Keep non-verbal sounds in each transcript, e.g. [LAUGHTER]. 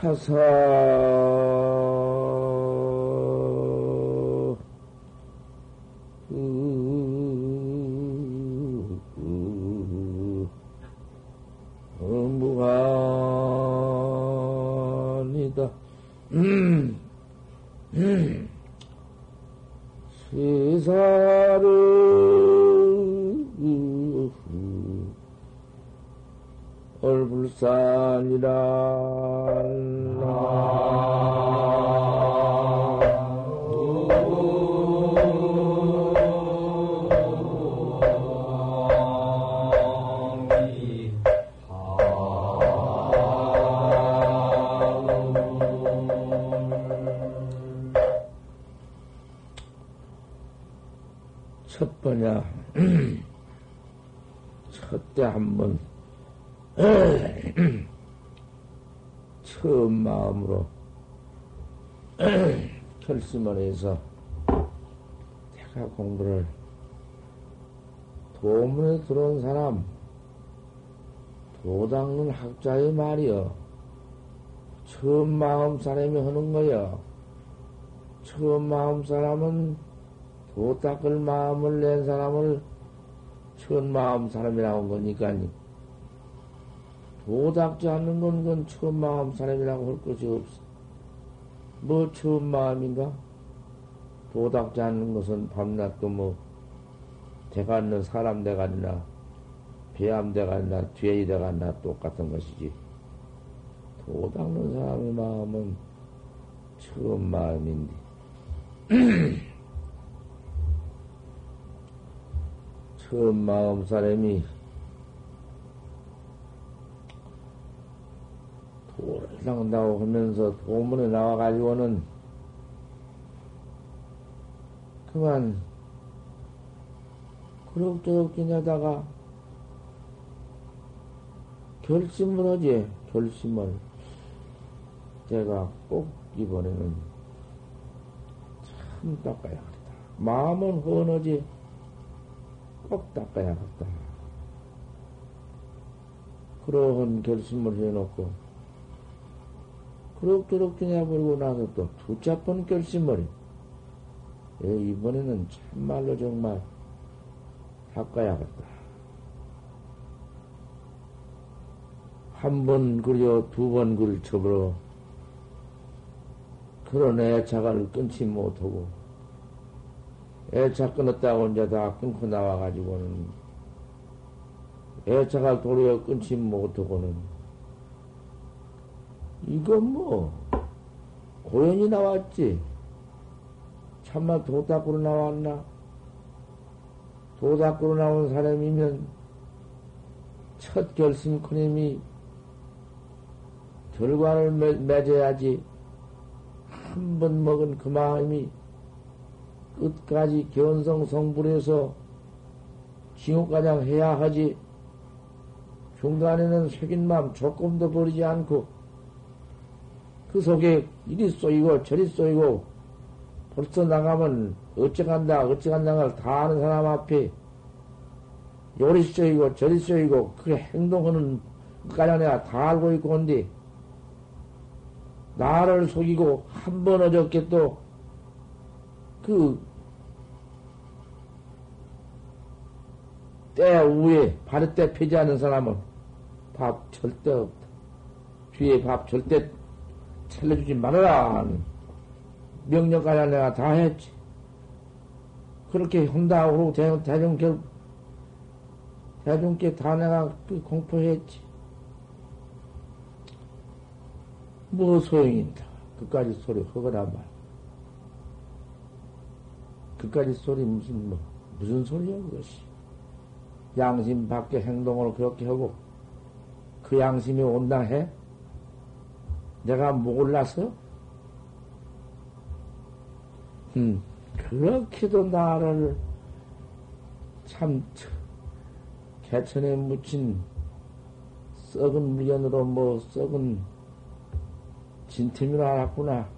차사 첫 번야 첫때 한 번 [CLEARS THROAT] 처음 마음으로 [CLEARS THROAT] 결심을 해서 내가 공부를 도문에 들어온 사람 도닦는 학자의 말이여. 처음 마음 사람이 하는 거여. 처음 마음 사람은 도 닦을 마음을 낸 사람을 처음 마음 사람이라고 한 거니까 도 닦지 않는 건 그건 처음 마음 사람이라고 할 것이 없어. 뭐 처음 마음인가? 도 닦지 않는 것은 밤낮도 뭐 대가는 사람 대가나 배암 대가나 뒤에 대가나 똑같은 것이지. 도 닦는 사람의 마음은 처음 마음인데. [CLEARS THROAT] 처음 마음 사람이 도를 닦는다고 하면서 도문에 나와가지고는 그만 그럭저럭 지내다가 결심을 하지, 결심을. 제가 꼭 이번에는 참 닦아야겠다. 마음은 헌하지, 꼭 닦아야겠다. 그러한 결심을 해놓고, 그럭저럭 지내버리고 나서 또 두째 번 결심을 해. 예, 이번에는 참말로 정말 닦아야겠다. 한 번 그려 두 번 그릴 쳐버려. 그런 애착을 끊지 못하고, 애착 끊었다고 이제 다 끊고 나와가지고는, 애착을 도리어 끊지 못하고는, 이건 뭐, 고연이 나왔지. 참말 도닦으로 나왔나? 도닦으로 나온 사람이면, 첫 결심 큰 힘이 결과를 맺어야지. 한 번 먹은 그 마음이 끝까지 견성 성불해서 징후가장 해야 하지. 중간에는 새긴 마음 조금도 버리지 않고 그 속에 이리 쏘이고 저리 쏘이고 벌써 나가면 어찌간다 어찌간다를 다 아는 사람 앞에 요리 쏘이고 저리 쏘이고 그 행동하는 까지 내가 다 알고 있고 한데 나를 속이고 한 번 어저께 또 그때 위에 바르때 펴지 않는 사람은 밥 절대 없다. 뒤에 밥 절대 차려주지 말아라. 명령까지 내가 다 했지. 그렇게 한다고 대중, 대중, 결, 대중께 다 내가 그 공포했지. 뭐 소용인다. 그까지 소리 허거나 말. 그까지 소리 무슨 뭐 무슨 소리야 그것이. 양심 밖에 행동을 그렇게 하고 그 양심이 온당해? 내가 몰라서? 음, 그렇게도 나를 참 개천에 묻힌 썩은 물건으로 뭐 썩은 진틈을 알았구나.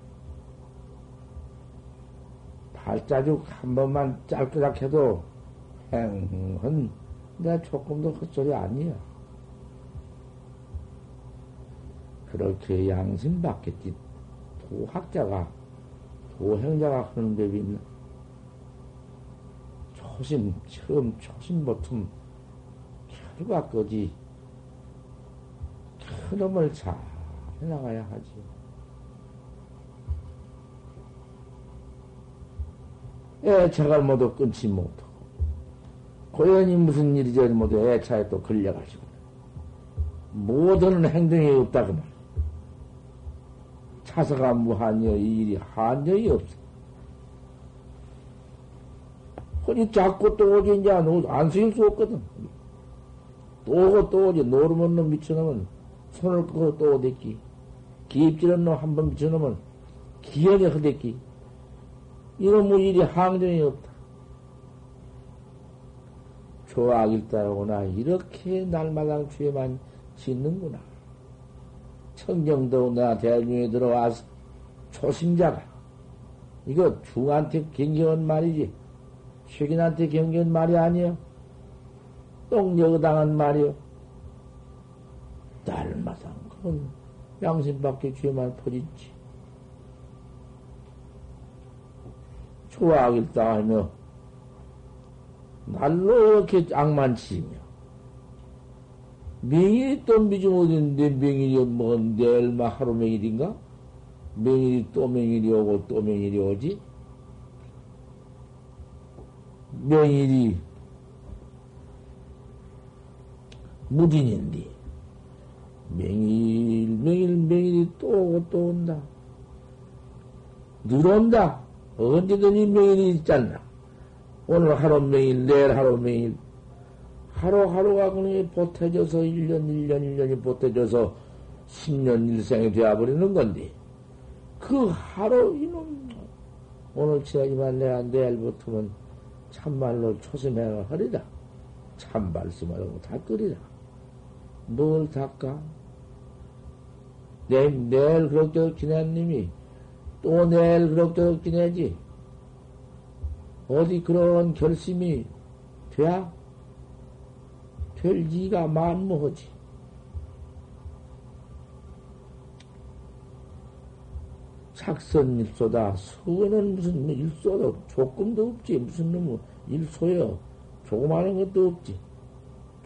발자국 한 번만 짧게작 해도 행은 내 조금도 헛소리 아니야. 그렇게 양심 받겠지. 도학자가, 도행자가 하는 법이 있나? 초심, 처음, 초심 보틈, 결과까지 큰 놈을 잘 해나가야 하지. 애차가 모두 끊지 못하고, 고연히 무슨 일이지 모두 애차에 또 걸려가지고, 모든 행동이 없다고 말. 차서가 무한여, 이 일이 한정이 없어. 허니 자꾸 또 오지, 이제 안 쓰일 수 없거든. 또 오고 또 오지. 노름은 놈 미쳐놓으면 손을 끄고 또 오댔기. 기입질은 놈한 번 미쳐놓으면 기억에 허댔기. 이놈의 일이 항정이 없다. 조악일 따라오나 이렇게 날마당 죄만 짓는구나. 청정도 나 대중에 들어와서 초심자가 이거 중한테 경계한 말이지. 최근한테 경계한 말이 아니여. 똥여당한 말이여. 날마다 그건 양심밖에 죄만 퍼지지. 좋아하겠다 하며 날로 이렇게 악만 치며 명일이 또 미중 어딘데 명일이 뭐 내일 막 하루 명일인가? 명일이 또 명일이 오고 또 명일이 오지? 명일이 무진인데 명일 명일 명일이 또 오고 또 온다. 늘 온다. 언제든지 명일이 있잖아. 오늘 하루 명일, 내일 하루 명일. 하루하루가 그냥 보태져서 1년, 1년, 1년이 보태져서 10년 일생이 되어버리는 건데, 그 하루, 이놈, 오늘 지나지만 내가 내일부터는 참말로 초심행을 하리라. 참 말씀하라고 닦으리라. 뭘 닦아? 내, 내일 그렇게 지내님이 또 내일 그렇게 지내지. 어디 그런 결심이 돼야? 될지가 만무하지. 착선 일소다. 수는 무슨 뭐 일소도 조금도 없지. 무슨 놈의 일소여. 조그마한 것도 없지.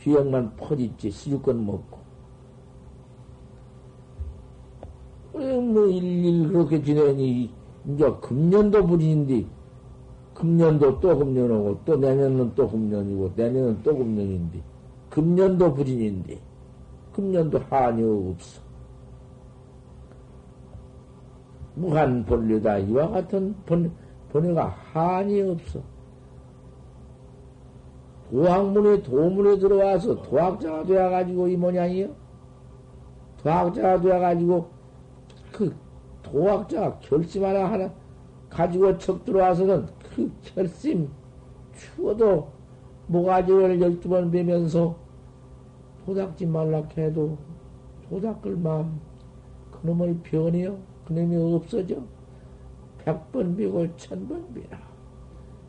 귀역만 퍼지지. 시주권 먹고. 그래, 뭐, 일일 그렇게 지내니, 이제 금년도 불인데, 금년도 또 금년 오고, 또 내년은 또 금년이고, 내년은 또 금년인데, 금년도 불인인데, 금년도 한이 없어. 무한 본류다. 이와 같은 본, 본회가 한이 없어. 도학문에, 도문에 들어와서 도학자가 되어가지고 이 모양이요? 도학자가 되어가지고 그 도학자가 결심 하나 하나 가지고 척 들어와서는 그 결심 추워도 모가지를 열두 번 베면서 도닥지 말라 해도 도닥을 마음 그놈의 변이요? 그놈이 없어져? 백 번 비고 천 번 비라.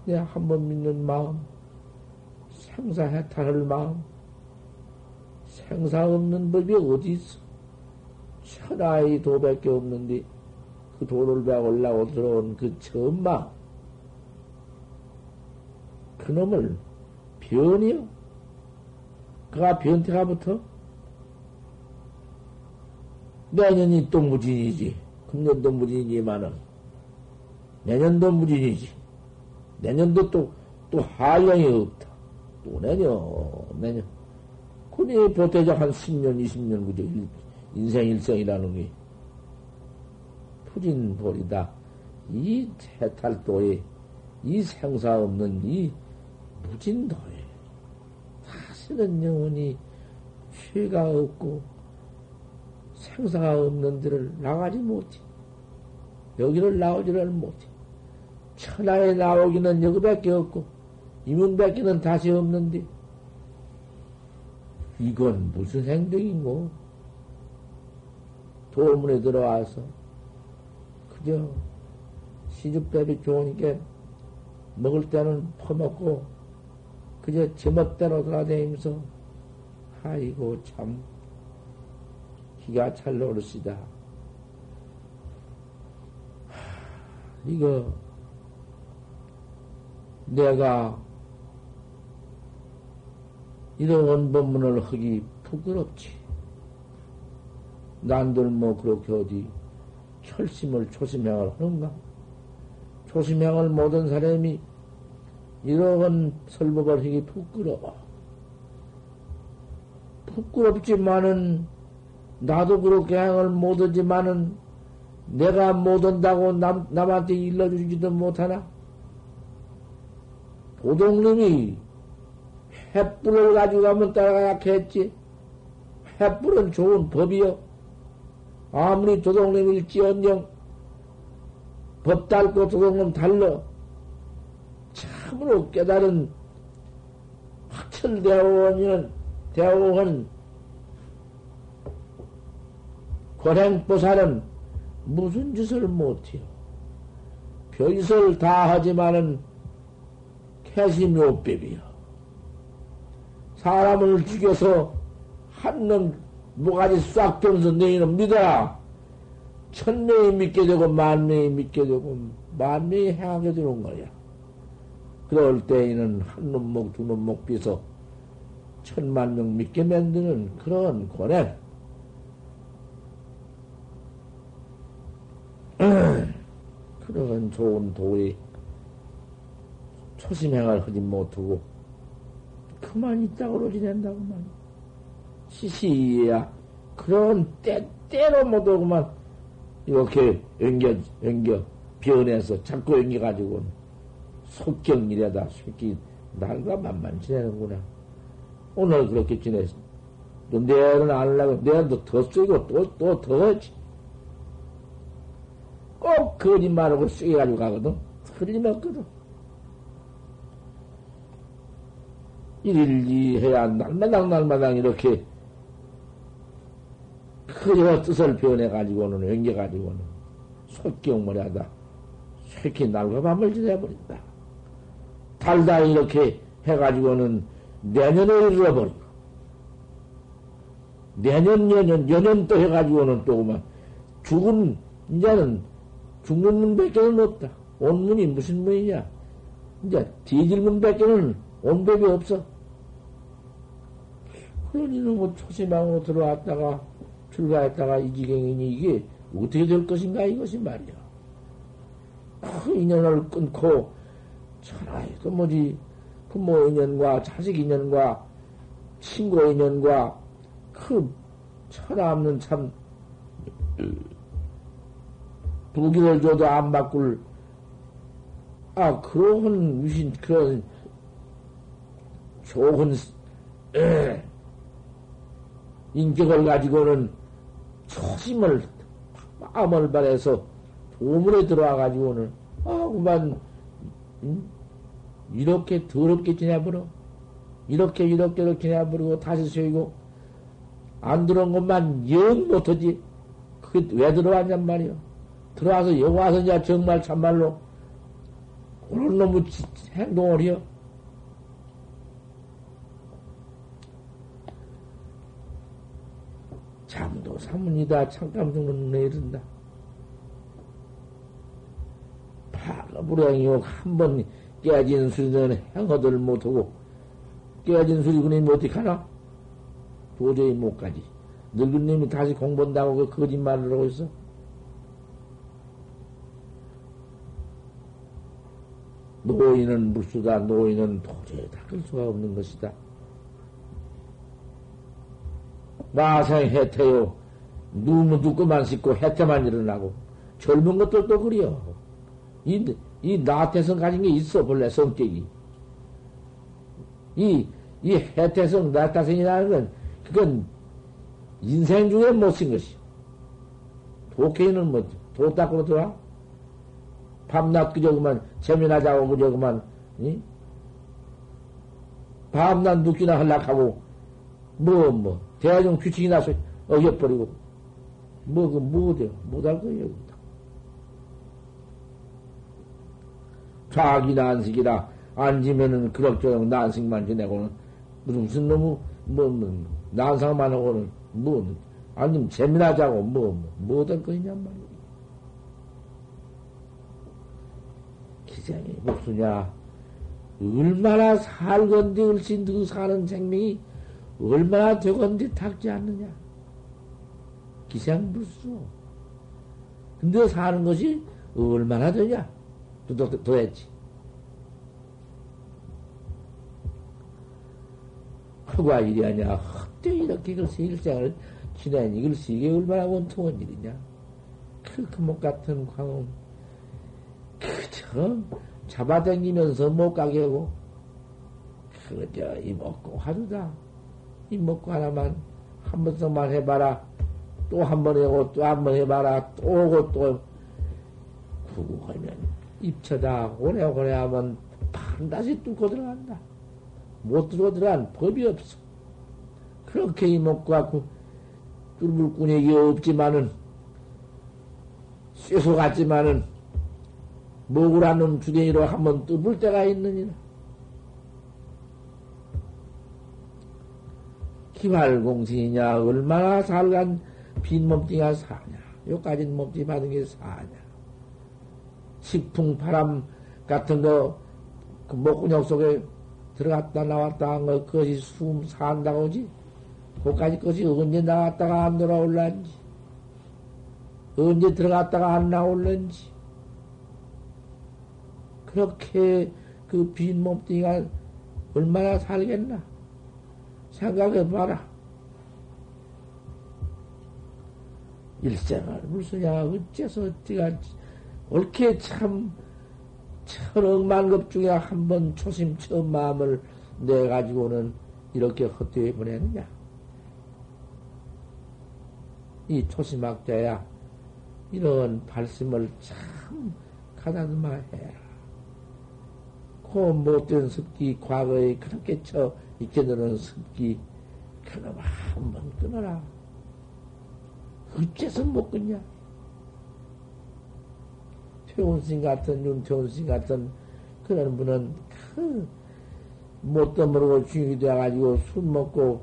내가 한번 믿는 마음 생사해탈할 마음 생사 없는 법이 어디 있어 천하의 도밖에 없는데 그 도를 배 올라오 들어온 그 전망 그놈을 변이요? 그가 변태가 붙어? 내년이 또 무진이지. 금년도 무진이지만은 내년도 무진이지. 내년도 또, 또 하령이 없다. 또 내년, 내년. 그니 보태자 한 10년, 20년, 그저 인생 일생이라는 게 푸진볼이다. 이 해탈도에, 이 생사 없는 이 무진도에 다시는 영원히 죄가 없고 생사가 없는 데를 나가지 못해. 여기를 나오지를 못해. 천하에 나오기는 여기밖에 없고 이문밖에는 다시 없는데 이건 무슨 행동인고? 도문에 들어와서 그저 시집밥이 좋으니까 먹을 때는 퍼먹고 그저 제멋대로 돌아다니면서 아이고 참 기가 찰 노릇이다. 이거 내가 이런 원법문을 하기 부끄럽지. 난들 뭐 그렇게 어디 결심을 초심행을 하는가? 초심행을 모든 사람이 이런 설법을 하기 부끄러워. 부끄럽지만은 나도 그렇게 행을 못하지만은 내가 못한다고 남, 남한테 일러주지도 못하나? 도동님이 횃불을 가지고 가면 따라가야겠지. 횃불은 좋은 법이요. 아무리 도동님일지언정 법 달고 도동님 달러 참으로 깨달은 확철대오원 대오원 권행보살은 무슨 짓을 못해요. 별짓을 다 하지만은 캐시묘법이요. 사람을 죽여서 한 놈 뭐가지 싹 빼면서 너희는 믿어라. 천 명이 믿게 되고 만 명이 믿게 되고 만 명이 행하게 되는 거야. 그럴 때에는 한 놈목 두 놈목 비서 천만 명 믿게 만드는 그런 권행. [CLEARS THROAT] 그런 좋은 도의 초심행을 하지 못하고 그만 있다고 지낸다고 만 시시야 그런 때 때로 못하고만 이렇게 연겨 연겨 변해서 자꾸 연겨가지고 속경이래다. 새끼 날과 만만 지내는구나. 오늘 그렇게 지냈어 내일은 안 하려고 내일도 더 쓰고 또 또 더 하지. 꼭 거짓말하고 쓰여가지고 가거든. 틀림없거든. 일일이 해야 날마당 날마당 이렇게 그저 뜻을 변해가지고는 옮겨가지고는 속경머리하다 새끼 날과 밤을 지내버린다. 달다 이렇게 해가지고는 내년을 잃어버리고 내년 년년 년년 또 해가지고는 또 그만 죽은 이제는 죽는 문밖에는 없다. 온 문이 무슨 문이냐? 이제 뒤질 문밖에는 온 법이 없어. 그러니 너무 초심망으로 들어왔다가 출가했다가 이 지경이니 이게 어떻게 될 것인가 이것이 말이야. 그 인연을 끊고 천하에 그 뭐지 부모 인연과 자식 인연과 친구 인연과 그 천하 없는 참 부기를 줘도 안 바꿀 아 그런 위신 그런 좋은 에, 인격을 가지고는 초심을 마음을 발해서 도문에 들어와 가지고는 아 그만 음? 이렇게 더럽게 지내버려. 이렇게 이렇게 이렇게 지내버리고 다시 세우고 안 들어온 것만 영 못하지. 그게 왜 들어왔냔 말이요 들어와서 여기 와서 이제 정말 참말로 그런 놈의 행동을 해요 사문이다 잠깐 정도는 내린다. 파가불행이요 한번 깨진 수리는 행어들 못하고 깨진 수리군이 어떻게 하나? 도저히 못 가지. 늙은 님이 다시 공부한다고 그 거짓말을 하고 있어? 노인은 무수다. 노인은 도저히 닦을 수가 없는 것이다. 마생 해태요. 누무 두꺼만 씻고 해태만 일어나고. 젊은 것들도 그래요. 이, 이 나태성 가진 게 있어, 본래 성격이. 이, 이 해태성, 나태성이라는 건, 그건 인생 중에 못 쓴 것이. 도케이는 뭐, 도 닦으러 들어와? 밤낮 그저 그만, 재미나 자고 그저 그만, 이? 밤낮 눕기나 하려고 뭐, 뭐. 대중 규칙이 나서 어겨버리고, 뭐, 그, 뭐, 돼요? 못할 거예요, 자기 난식이라 앉으면은 그럭저럭 난식만 지내고는 무슨, 무슨 놈의, 뭐, 뭐, 난상만 하고는 뭐, 아니면 재미나자고 뭐, 뭐, 뭐될 거냐 말이야. 기생이 목수냐. 얼마나 살건데 얼씬 그 사는 생명이 얼마나 되건데 탁지 않느냐. 기생불수. 근데 사는 것이 얼마나 되냐? 도, 도, 도했지. 허가 일이 아니야. 헛되이 이렇게 글쎄 일생을 지내니 글쎄 이게 얼마나 원통한 일이냐. 그 금목 같은 광음. 그저 잡아당기면서 못 가게 하고. 그저 이 먹고 하루다. 이 먹고 하나만 한 번씩만 해봐라. 또 한 번 해고 또 한 번 해봐라. 또 오고 또 구구하면 입쳐다 오래 오래 하면 반드시 뚫고 들어간다. 못 들어 들어간 법이 없어. 그렇게 갖고 뚫을 꾸내기 없지만은 쇠소 같지만은 먹으라는 주댕이로 한번 뚫을 때가 있느니라. 기발공신이냐 얼마나 살간 빈 몸뚱이가 사냐 요까진 몸뚱이 받은 게 사냐 식풍 바람 같은 거, 그 목구녕 속에 들어갔다 나왔다 한 거, 그것이 숨 산다고 하지? 그까지 것이 언제 나갔다가 안 돌아올란지, 언제 들어갔다가 안 나올란지, 그렇게 그 빈 몸뚱이가 얼마나 살겠나? 생각해 봐라. 일생을 무슨야 어째서 어찌가 옳게 참 천억만급 중에 한 번 초심 처음 마음을 내 가지고는 이렇게 헛되이 보내느냐? 이 초심학자야 이런 발심을 참 가다듬어 해라. 그 못된 습기 과거에 그렇게 쳐 익혀놓은 습기 그놈 한번 끊어라. 어째서 못 끊냐? 최운신 같은 윤태운신 같은 그런 분은 그 못도 모르고 중이 되어가지고 술 먹고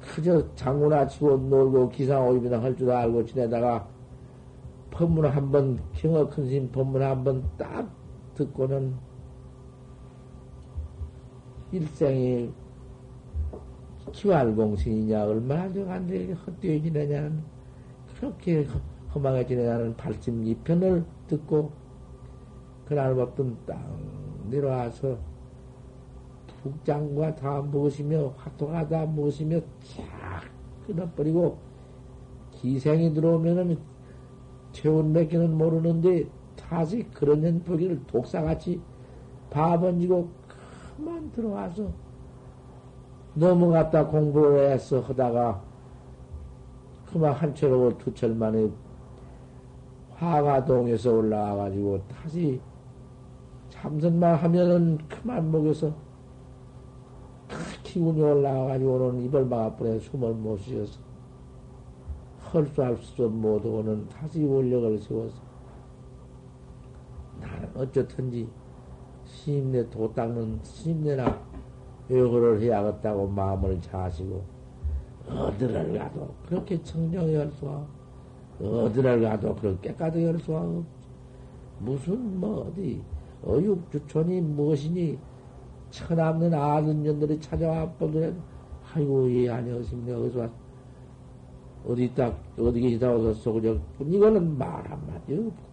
그저 장구나 치고 놀고 기상오입이나 할 줄 알고 지내다가 법문 한번 경어 큰심 법문 한번 딱 듣고는 일생이 기활공신이냐 얼마나 저간데 헛되이 지내냐는 그렇게 허망해 지내냐는 발심 이편을 듣고 그날부터 땅 내려와서 북장과 다 무엇이며 화토가 다 무엇이며 쫙 끊어버리고 기생이 들어오면은 체온 몇 개는 모르는데 다시 그런 년 보기를 독사같이 바번지고 그만 들어와서 넘어갔다 공부를 해서 하다가 그만 한 철하고 두철 만에 화가동에서 올라와가지고 다시 참선만 하면은 그만 먹여서 기운이 올라와가지고는 이벌 막아버려 숨을 못 쉬어서 헐 수 할 수 못하고는 다시 원력을 세워서 나는 어쩌든지 심내 도 닦는 심내나 요거를 해야겠다고 마음을 자시고 어디를 가도 그렇게 청정히 할 수가 어디를 가도 그렇게 수가 없지. 무슨, 뭐, 어디, 어육주촌이 무엇이니, 천없는 아는 년들이 찾아와 보더래 아이고, 예, 아니었습니다. 어디서 왔, 어디 딱, 어디 계시다 오셨어. 그냥, 이거는 말 한마디 없고.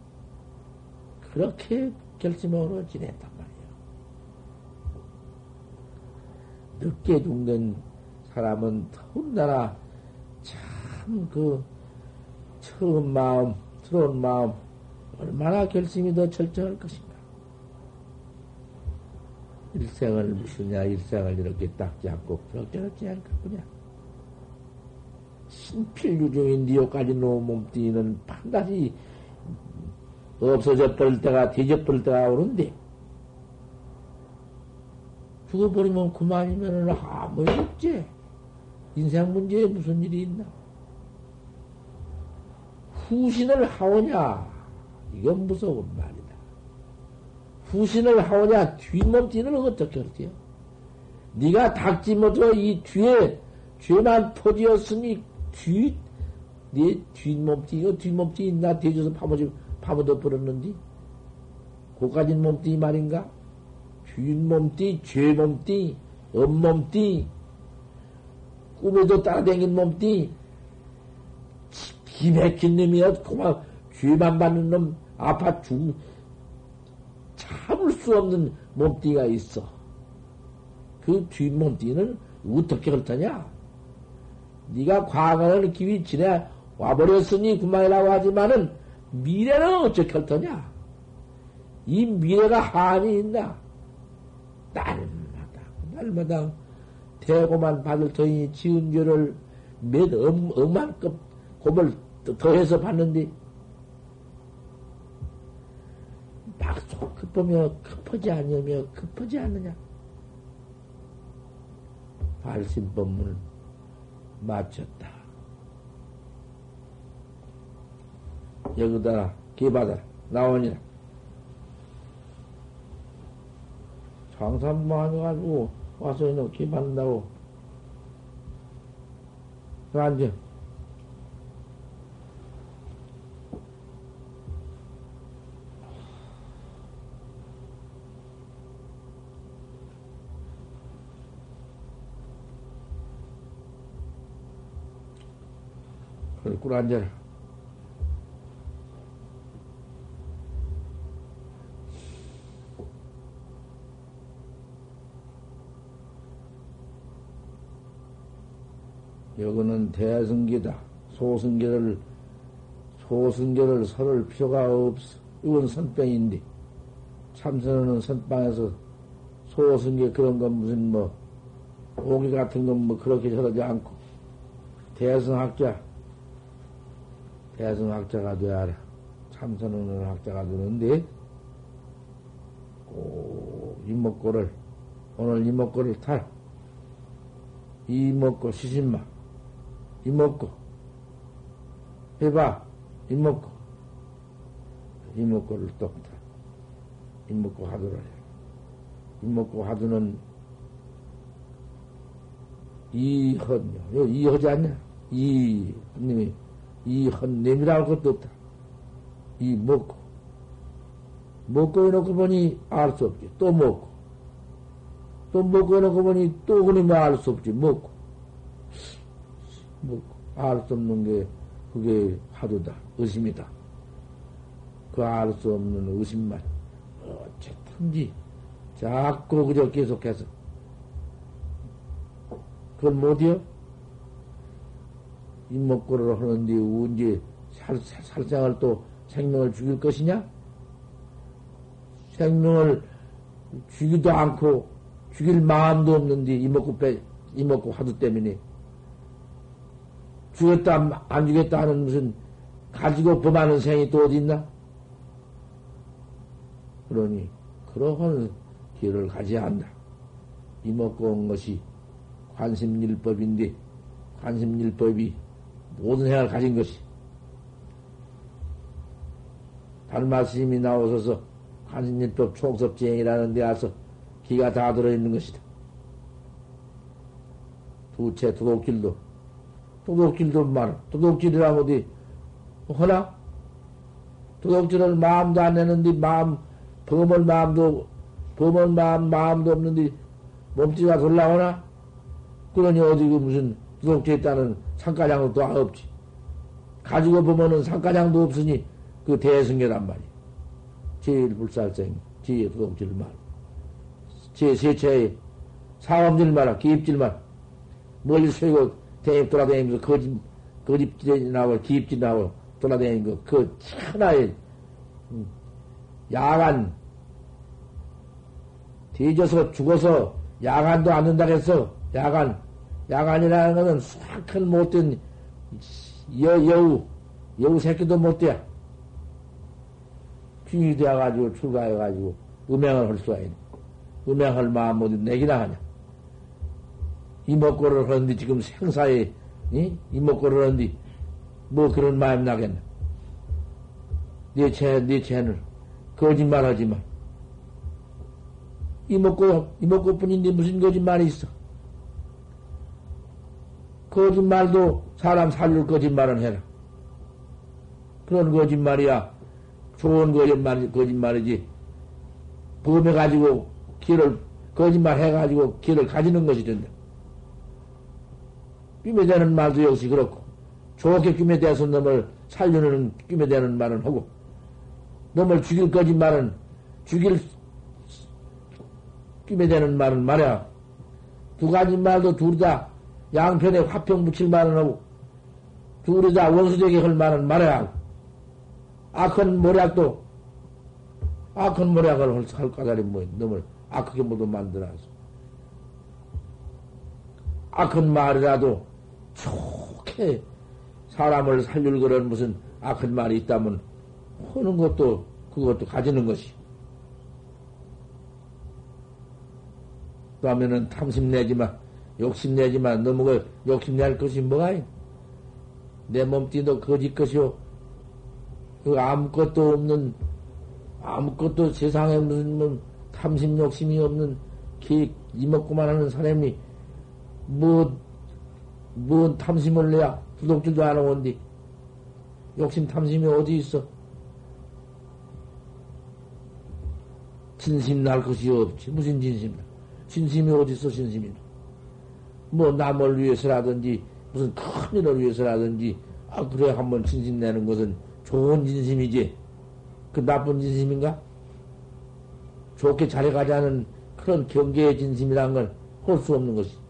그렇게 결심으로 지냈단 말이야. 늦게 죽는 사람은 더군다나 참 그 처음 마음, 들어온 마음, 얼마나 결심이 더 철저할 것인가. 일생을 무슨냐, 일생을 이렇게 딱 잡고, 그렇게 어찌 할까보냐. 신필유중인 니오까지 놓은 몸뚱이는 반드시 없어져 버릴 때가, 뒤져 버릴 때가 오는데, 죽어버리면 그만이면 아무 일 없지. 인생 문제에 무슨 일이 있나? 후신을 하오냐? 이건 무서운 말이다. 후신을 하오냐? 뒷몸띠는 어떻게 할지요? 네가 닥지 못해 이 뒤에 죄만 터지었으니 뒤 네 뒷몸뚱이, 이거 뒷몸뚱이 나 대줘서 파묻어, 파묻어 버렸는데? 고가진 몸뚱이 말인가? 뒷몸뚱이, 죄몸뚱이, 엄몸뚱이, 꿈에도 따라다닌 몸뚱이, 기맥힌 놈이야. 그만, 죄만 받는 놈, 아파 죽, 참을 수 없는 몸뚱이가 있어. 그 뒷몸뚱이는 어떻게 그렇다냐? 네가 과거를 기위 지내 와버렸으니 그만이라고 하지만은 미래는 어떻게 할 거냐? 이 미래가 한이 있나? 날마다, 날마다 대고만 받을 터니 지은 죄를 몇 억, 억만급 곱을 더해서 받는데 막소 급하며 급하지 않으며 급하지 않느냐? 발심법문을 마쳤다. 여기다 기받아 나오니라. 장산만 해가지고 와서 이놈 기받는다고. 앉아. 그래, 꿀 앉아라. 여기는 대승기다. 소승계를, 소승계를 설을 필요가 없어. 이건 선병인데. 참선은 선방에서 소승계 그런 건 무슨 뭐, 오기 같은 건 뭐 그렇게 저러지 않고. 대승학자, 대승학자가 되어야 라 참선하는 학자가 되는데, 꼭 이목고를, 오늘 이목고를 탈. 이목고 시신마. 이먹고, 해봐, 이먹고, 이먹고를 똑다. 이먹고 하도록 해. 이먹고 하도는 이헌요. 이허지 않냐? 이, 님이, 이헌냄이라고 할 것도 없다. 이 먹고. 먹고 해놓고 보니 알 수 없지. 또 먹고. 또 먹고 해놓고 보니 또 그러면 알수 없지. 먹고. 뭐, 알 수 없는 게, 그게 화두다. 의심이다. 그 알 수 없는 의심만, 어쨌든지, 자꾸 그저 계속해서. 그건 못이요? 입먹고를 하는데, 언제 살, 살생을 또 생명을 죽일 것이냐? 생명을 죽이도 않고, 죽일 마음도 없는데, 이먹고 빼, 이먹고 화두 때문에. 죽였다, 안 죽였다 하는 무슨 가지고 범하는 생이 또 어디 있나? 그러니, 그러한 길을 가져야 한다. 이먹고 온 것이 관심일법인데, 관심일법이 모든 생각을 가진 것이. 달마스님이 나오셔서 관심일법 총섭지행이라는 데 와서 기가 다 들어있는 것이다. 두채 두곡길도 도둑질도 말, 도둑질이라 어디, 허나? 도둑질을 마음도 안 내는데, 마음, 범을 마음도, 범을 마음, 마음도 없는데, 몸뚱이가 돌라오나? 그러니 어디 그 무슨 도둑질 있다는 상가장도 또 없지. 가지고 보면은 상가장도 없으니, 그 대승계란 말이야. 제일 불살생, 제 도둑질 말. 제 세체의 사업질 말아, 기입질 말. 멀리 세고 대입 돌아다니면서 거짓, 거짓질이 나고 기입질 나고 돌아다니는 거, 그 천하의 음, 야간, 뒤져서 죽어서 야간도 안 된다고 해서 야간, 야간이라는 것은 수확한 못된 여, 여우, 여우 새끼도 못 돼. 빙이 되어가지고 출가해가지고 음행을 할 수가 있네. 음행할 마음 어디 내기나 하냐. 이목고를 하는데 지금 생사에 이? 이목고를 하는데 뭐 그런 마음 나겠나? 네 채, 네 채는 거짓말 하지 마. 이목고, 이목고뿐인데 무슨 거짓말이 있어? 거짓말도 사람 살릴 거짓말은 해라. 그런 거짓말이야. 좋은 거짓말, 거짓말이지. 범해가지고 길을, 거짓말 해가지고 길을 가지는 것이 된다. 낌에대는 말도 역시 그렇고, 좋게 낌에대서 놈을 살려는 낌에대는 말은 하고, 놈을 죽일 거짓 말은 죽일 낌에대는 말은 말이야. 두 가지 말도 둘 다 양편에 화평 붙일 말은 하고, 둘이 다 원수되게 할 말은 말해야 하고, 악한 모략도, 악한 모략을 할, 할 까다리 뭐, 놈을 악하게 모두 만들어서. 악한 말이라도 좋게 사람을 살릴 그런 무슨 악한 말이 있다면 하는 것도 그것도 가지는 것이. 또 하면은 탐심내지만 욕심내지만 너무 그 욕심낼 것이 뭐가 있? 내 몸띠도 거짓 것이요. 그 아무것도 없는 아무것도 세상에 무슨 뭐 탐심 욕심이 없는 기 이먹고만 하는 사람이 뭐, 뭔 탐심을 내야 부덕질도 안 하는디 욕심 탐심이 어디 있어? 진심 날 것이 없지. 무슨 진심? 진심이 어디 있어, 진심이? 뭐, 남을 위해서라든지, 무슨 큰 일을 위해서라든지, 아, 그래, 한번 진심 내는 것은 좋은 진심이지. 그 나쁜 진심인가? 좋게 잘해가자는 그런 경계의 진심이란 건할수 없는 것이.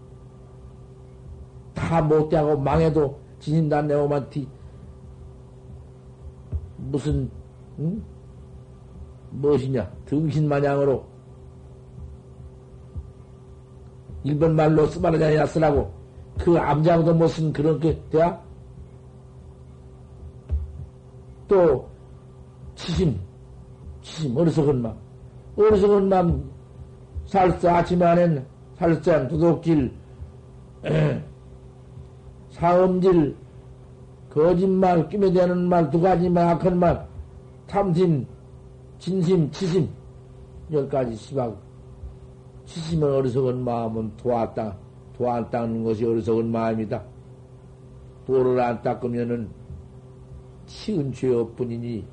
다 못되고 망해도 진심단 내오만 티, 무슨, 응? 무엇이냐? 등신 마냥으로 일본 말로 쓰바라자야 쓰라고 그 암장도 못 쓴 그런 게 돼야? 또 치심, 치심 어리석은 맘, 어리석은 맘 살사 아침에 안엔 살상 도둑질 사음질 거짓말 끼며 대는 말 두 가지만 악한 말 탐심 진심, 치심, 열 가지 시박. 치심은 어리석은 마음은 도안땅, 도안 닦는 것이 어리석은 마음이다. 도를 안 닦으면은 치은 죄업 뿐이니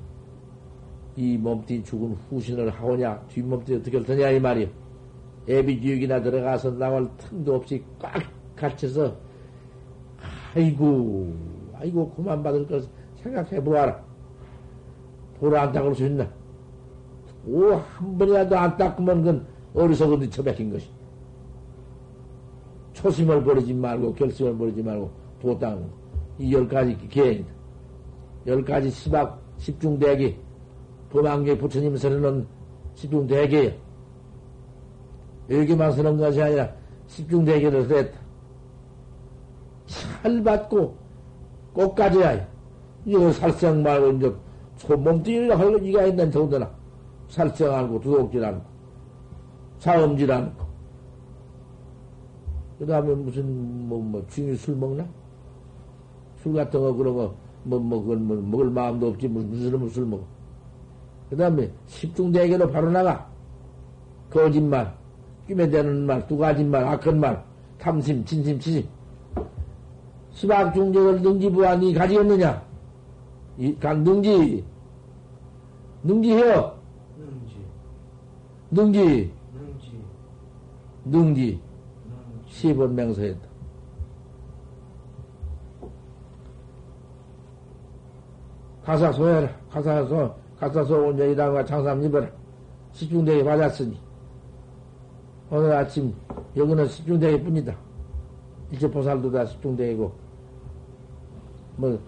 이 몸뚱이 죽은 후신을 하오냐, 뒷몸뚱이 어떻게 할 테냐, 이 말이요. 애비지옥이나 들어가서 나올 틈도 없이 꽉 갇혀서, 아이고, 아이고, 그만 받을 것 생각해 보아라. 도를 안 닦을 수 있나? 오, 한 번이라도 안 닦으면 그건 어리석은 데 처박힌 것이. 초심을 버리지 말고, 결심을 버리지 말고, 도 닦는 거. 이열 가지 계행이다. 열 가지 시박, 십중대기, 범한계 부처님 서는 십중대기예요. 여기만 서는 것이 아니라 십중대기를 했다. 잘 받고 꼭 가져야 해. 이거 살생 말고, 이제, 몸뚱이라 하고 이가 있는 더군다나. 살성 않고 두둑질 않고 사음질 않고 그 다음에 무슨 뭐 뭐 중이 술 먹나? 술 같은 거 그런 거 뭐 뭐 그건 뭐 먹을 마음도 없지 무슨 무슨 술 먹어? 그 다음에 십중대계로 바로 나가 거짓말 끼에 대는 말, 두 가지 말, 악한 말, 탐심, 진심, 치심. 시박중적을 능지부하 니 가지겠느냐? 이, 간 능지, 능지해요. 능지, 능지, 능지, 시번 맹서했다. 가사 소 해라. 가사소, 가사소 온전이랑과 장삼 입어라. 십중대에 맞았으니. 오늘 아침, 여기는 십중대에 뿐이다. 일체보살도 다 십중대이고, 뭐,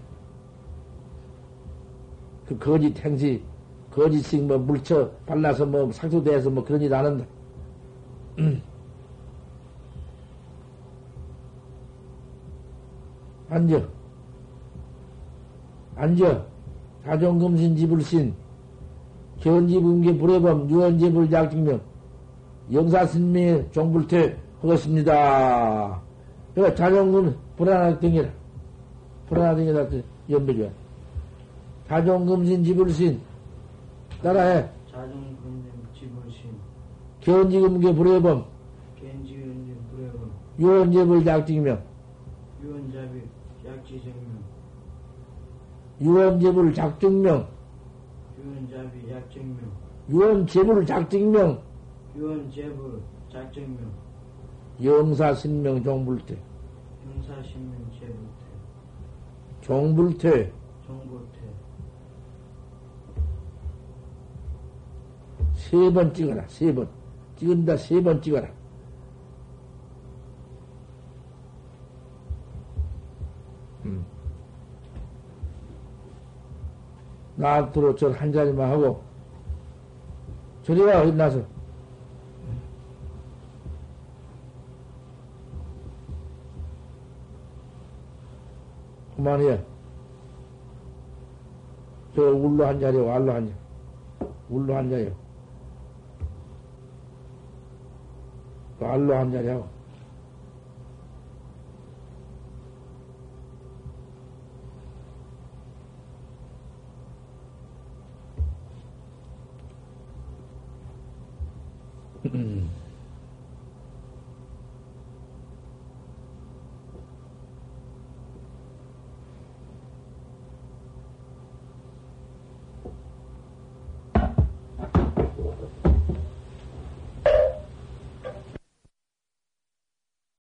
그 거짓 행시, 거짓식 뭐 물쳐 발라서 뭐 상투돼서 뭐 그런 일. 음. [CLEARS THROAT] 앉아. 앉아. 자존금신 지불신, 견지분계 불해범, 유언제불 약증명, 영사신명의 종불퇴 하겠습니다. 그러니까 자존금 불안하게 땡기라. 땡기라. 연배줘야. 자존금신 지불신, 따라해. 자존금님 지불신. 견지금계 불해범. 견지금님 불해범. 유언제불 약증명. 유언자비 약지생명. 유언제불 작증명, 유언자비 약증명 유언제불 작증명, 유언제불 작증명 영사신명 종불태, 형사신명 제불태 종불태, 정불태 세번 찍어라, 세 번. 찍은다, 세 번 찍어라. 음. 나 앞으로 저한 자리만 하고, 저리 와, 어디 나서. 그만해. 저 울로 한 자리요, 알로 한 자리. 울로 한 자리요. 또 알로 한 자리 하고.